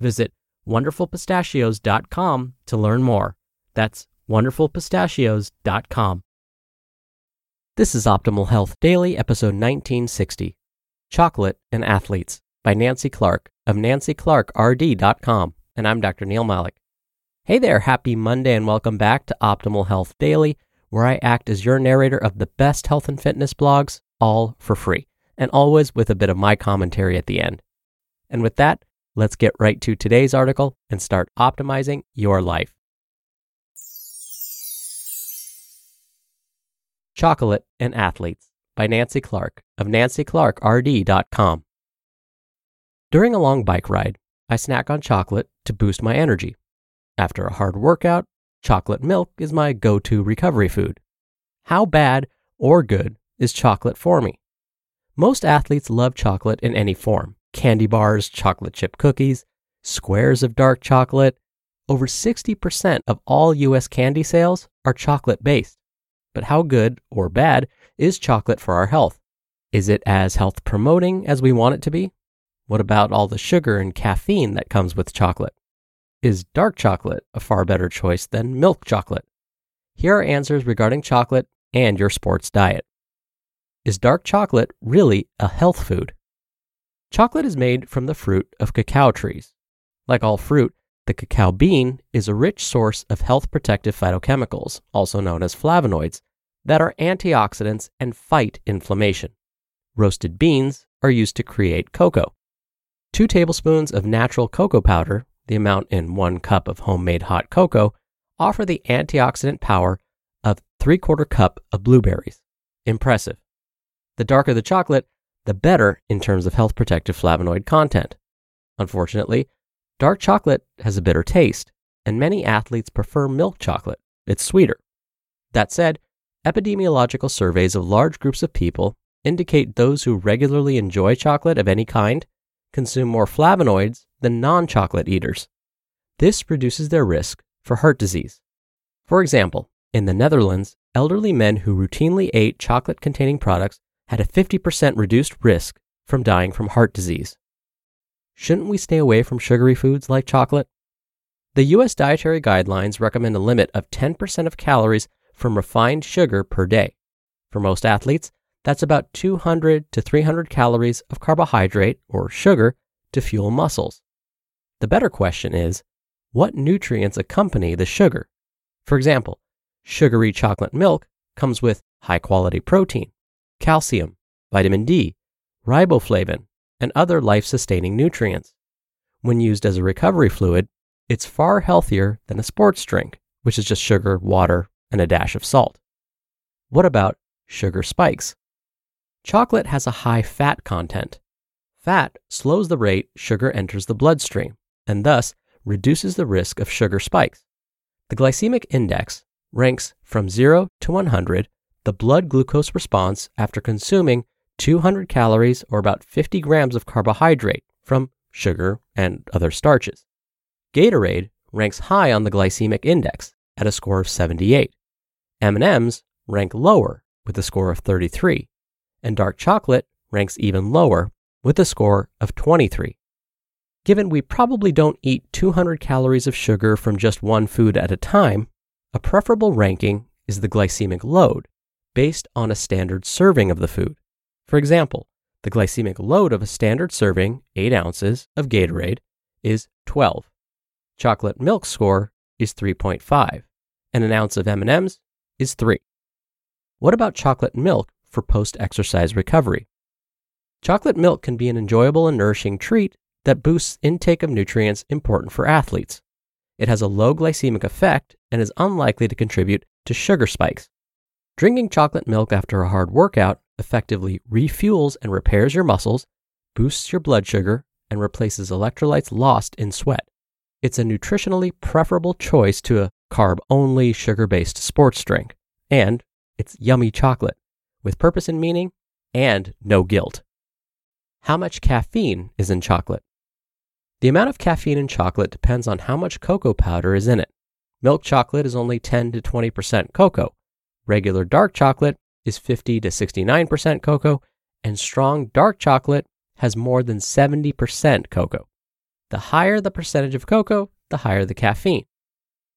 Visit wonderfulpistachios.com to learn more. That's wonderfulpistachios.com. This is Optimal Health Daily, episode 1960 Chocolate and Athletes by Nancy Clark of nancyclarkrd.com. And I'm Dr. Neal Malik. Hey there, happy Monday, and welcome back to Optimal Health Daily, where I act as your narrator of the best health and fitness blogs, all for free, and always with a bit of my commentary at the end. And with that, let's get right to today's article and start optimizing your life. Chocolate and Athletes by Nancy Clark of nancyclarkrd.com. During a long bike ride, I snack on chocolate to boost my energy. After a hard workout, chocolate milk is my go to recovery food. How bad or good is chocolate for me? Most athletes love chocolate in any form candy bars, chocolate chip cookies, squares of dark chocolate. Over 60% of all US candy sales are chocolate based. But how good or bad is chocolate for our health? Is it as health promoting as we want it to be? What about all the sugar and caffeine that comes with chocolate? Is dark chocolate a far better choice than milk chocolate? Here are answers regarding chocolate and your sports diet. Is dark chocolate really a health food? Chocolate is made from the fruit of cacao trees. Like all fruit, the cacao bean is a rich source of health protective phytochemicals, also known as flavonoids, that are antioxidants and fight inflammation. Roasted beans are used to create cocoa. Two tablespoons of natural cocoa powder the amount in one cup of homemade hot cocoa, offer the antioxidant power of three quarter cup of blueberries. Impressive. The darker the chocolate, the better in terms of health protective flavonoid content. Unfortunately, dark chocolate has a bitter taste, and many athletes prefer milk chocolate. It's sweeter. That said, epidemiological surveys of large groups of people indicate those who regularly enjoy chocolate of any kind consume more flavonoids than non chocolate eaters. This reduces their risk for heart disease. For example, in the Netherlands, elderly men who routinely ate chocolate containing products had a 50% reduced risk from dying from heart disease. Shouldn't we stay away from sugary foods like chocolate? The US dietary guidelines recommend a limit of 10% of calories from refined sugar per day. For most athletes, that's about 200 to 300 calories of carbohydrate or sugar to fuel muscles. The better question is what nutrients accompany the sugar? For example, sugary chocolate milk comes with high quality protein, calcium, vitamin D, riboflavin, and other life sustaining nutrients. When used as a recovery fluid, it's far healthier than a sports drink, which is just sugar, water, and a dash of salt. What about sugar spikes? Chocolate has a high fat content. Fat slows the rate sugar enters the bloodstream and thus reduces the risk of sugar spikes. The glycemic index ranks from 0 to 100 the blood glucose response after consuming 200 calories or about 50 grams of carbohydrate from sugar and other starches. Gatorade ranks high on the glycemic index at a score of 78. M&Ms rank lower with a score of 33, and dark chocolate ranks even lower with a score of 23. Given we probably don't eat 200 calories of sugar from just one food at a time, a preferable ranking is the glycemic load based on a standard serving of the food. For example, the glycemic load of a standard serving, 8 ounces, of Gatorade is 12. Chocolate milk score is 3.5, and an ounce of M&Ms is 3. What about chocolate milk for post-exercise recovery? Chocolate milk can be an enjoyable and nourishing treat that boosts intake of nutrients important for athletes. It has a low glycemic effect and is unlikely to contribute to sugar spikes. Drinking chocolate milk after a hard workout effectively refuels and repairs your muscles, boosts your blood sugar, and replaces electrolytes lost in sweat. It's a nutritionally preferable choice to a carb only, sugar based sports drink. And it's yummy chocolate with purpose and meaning and no guilt. How much caffeine is in chocolate? The amount of caffeine in chocolate depends on how much cocoa powder is in it. Milk chocolate is only 10 to 20% cocoa. Regular dark chocolate is 50 to 69% cocoa, and strong dark chocolate has more than 70% cocoa. The higher the percentage of cocoa, the higher the caffeine.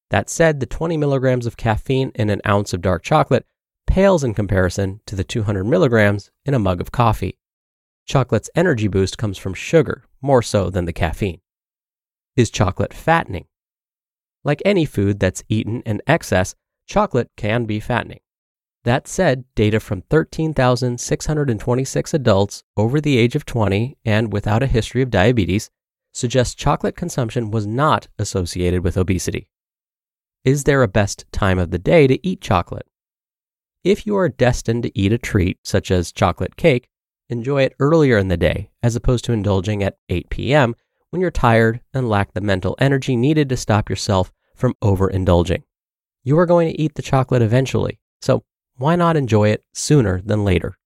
That said, the 20 milligrams of caffeine in an ounce of dark chocolate pales in comparison to the 200 milligrams in a mug of coffee. Chocolate's energy boost comes from sugar more so than the caffeine. Is chocolate fattening? Like any food that's eaten in excess, chocolate can be fattening. That said, data from 13,626 adults over the age of 20 and without a history of diabetes suggests chocolate consumption was not associated with obesity. Is there a best time of the day to eat chocolate? If you are destined to eat a treat, such as chocolate cake, enjoy it earlier in the day as opposed to indulging at 8 p.m. when you're tired and lack the mental energy needed to stop yourself from overindulging. You are going to eat the chocolate eventually, so why not enjoy it sooner than later?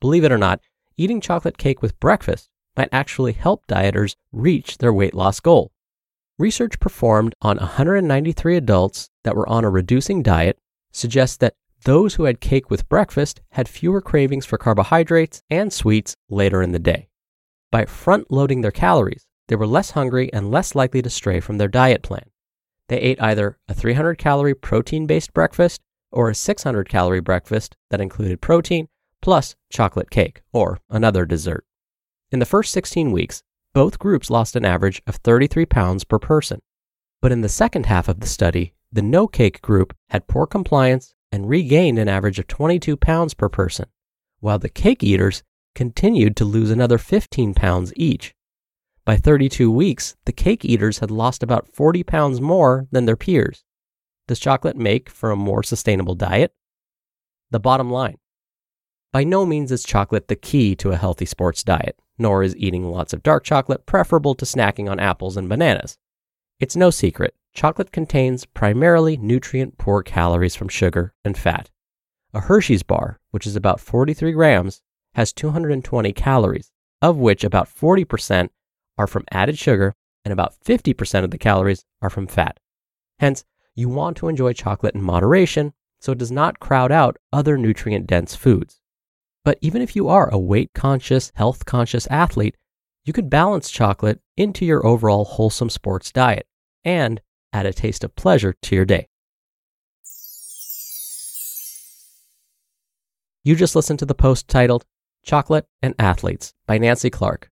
Believe it or not, eating chocolate cake with breakfast might actually help dieters reach their weight loss goal. Research performed on 193 adults that were on a reducing diet suggests that those who had cake with breakfast had fewer cravings for carbohydrates and sweets later in the day. By front loading their calories, they were less hungry and less likely to stray from their diet plan. They ate either a 300 calorie protein based breakfast or a 600 calorie breakfast that included protein plus chocolate cake or another dessert. In the first 16 weeks, both groups lost an average of 33 pounds per person. But in the second half of the study, the no cake group had poor compliance and regained an average of 22 pounds per person, while the cake eaters continued to lose another 15 pounds each. By 32 weeks, the cake eaters had lost about 40 pounds more than their peers. Does chocolate make for a more sustainable diet? The bottom line By no means is chocolate the key to a healthy sports diet, nor is eating lots of dark chocolate preferable to snacking on apples and bananas. It's no secret, chocolate contains primarily nutrient poor calories from sugar and fat. A Hershey's bar, which is about 43 grams, has 220 calories, of which about 40% are from added sugar and about 50% of the calories are from fat. Hence, you want to enjoy chocolate in moderation so it does not crowd out other nutrient dense foods. But even if you are a weight conscious, health conscious athlete, you could balance chocolate into your overall wholesome sports diet and add a taste of pleasure to your day. You just listened to the post titled Chocolate and Athletes by Nancy Clark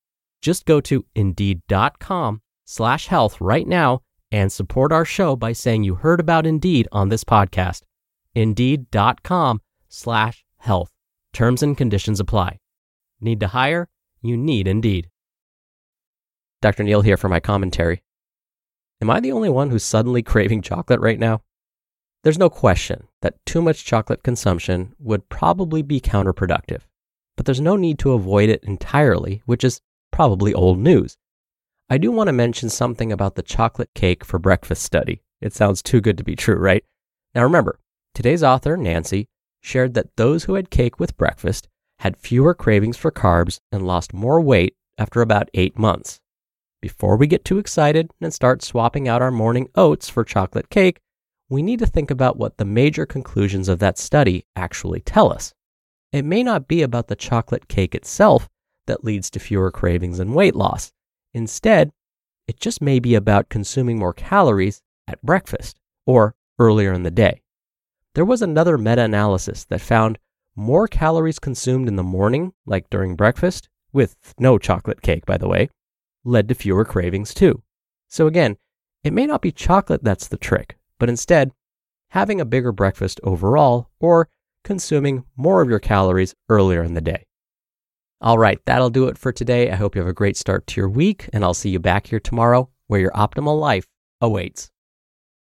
Just go to indeed.com slash health right now and support our show by saying you heard about Indeed on this podcast. Indeed.com slash health. Terms and conditions apply. Need to hire? You need Indeed. Dr. Neal here for my commentary. Am I the only one who's suddenly craving chocolate right now? There's no question that too much chocolate consumption would probably be counterproductive, but there's no need to avoid it entirely, which is probably old news. I do want to mention something about the chocolate cake for breakfast study. It sounds too good to be true, right? Now remember, today's author, Nancy, shared that those who had cake with breakfast had fewer cravings for carbs and lost more weight after about eight months. Before we get too excited and start swapping out our morning oats for chocolate cake, we need to think about what the major conclusions of that study actually tell us. It may not be about the chocolate cake itself that leads to fewer cravings and weight loss. Instead, it just may be about consuming more calories at breakfast or earlier in the day. There was another meta analysis that found more calories consumed in the morning, like during breakfast, with no chocolate cake, by the way, led to fewer cravings too. So again, it may not be chocolate that's the trick, but instead, having a bigger breakfast overall or consuming more of your calories earlier in the day. All right, that'll do it for today. I hope you have a great start to your week, and I'll see you back here tomorrow where your optimal life awaits.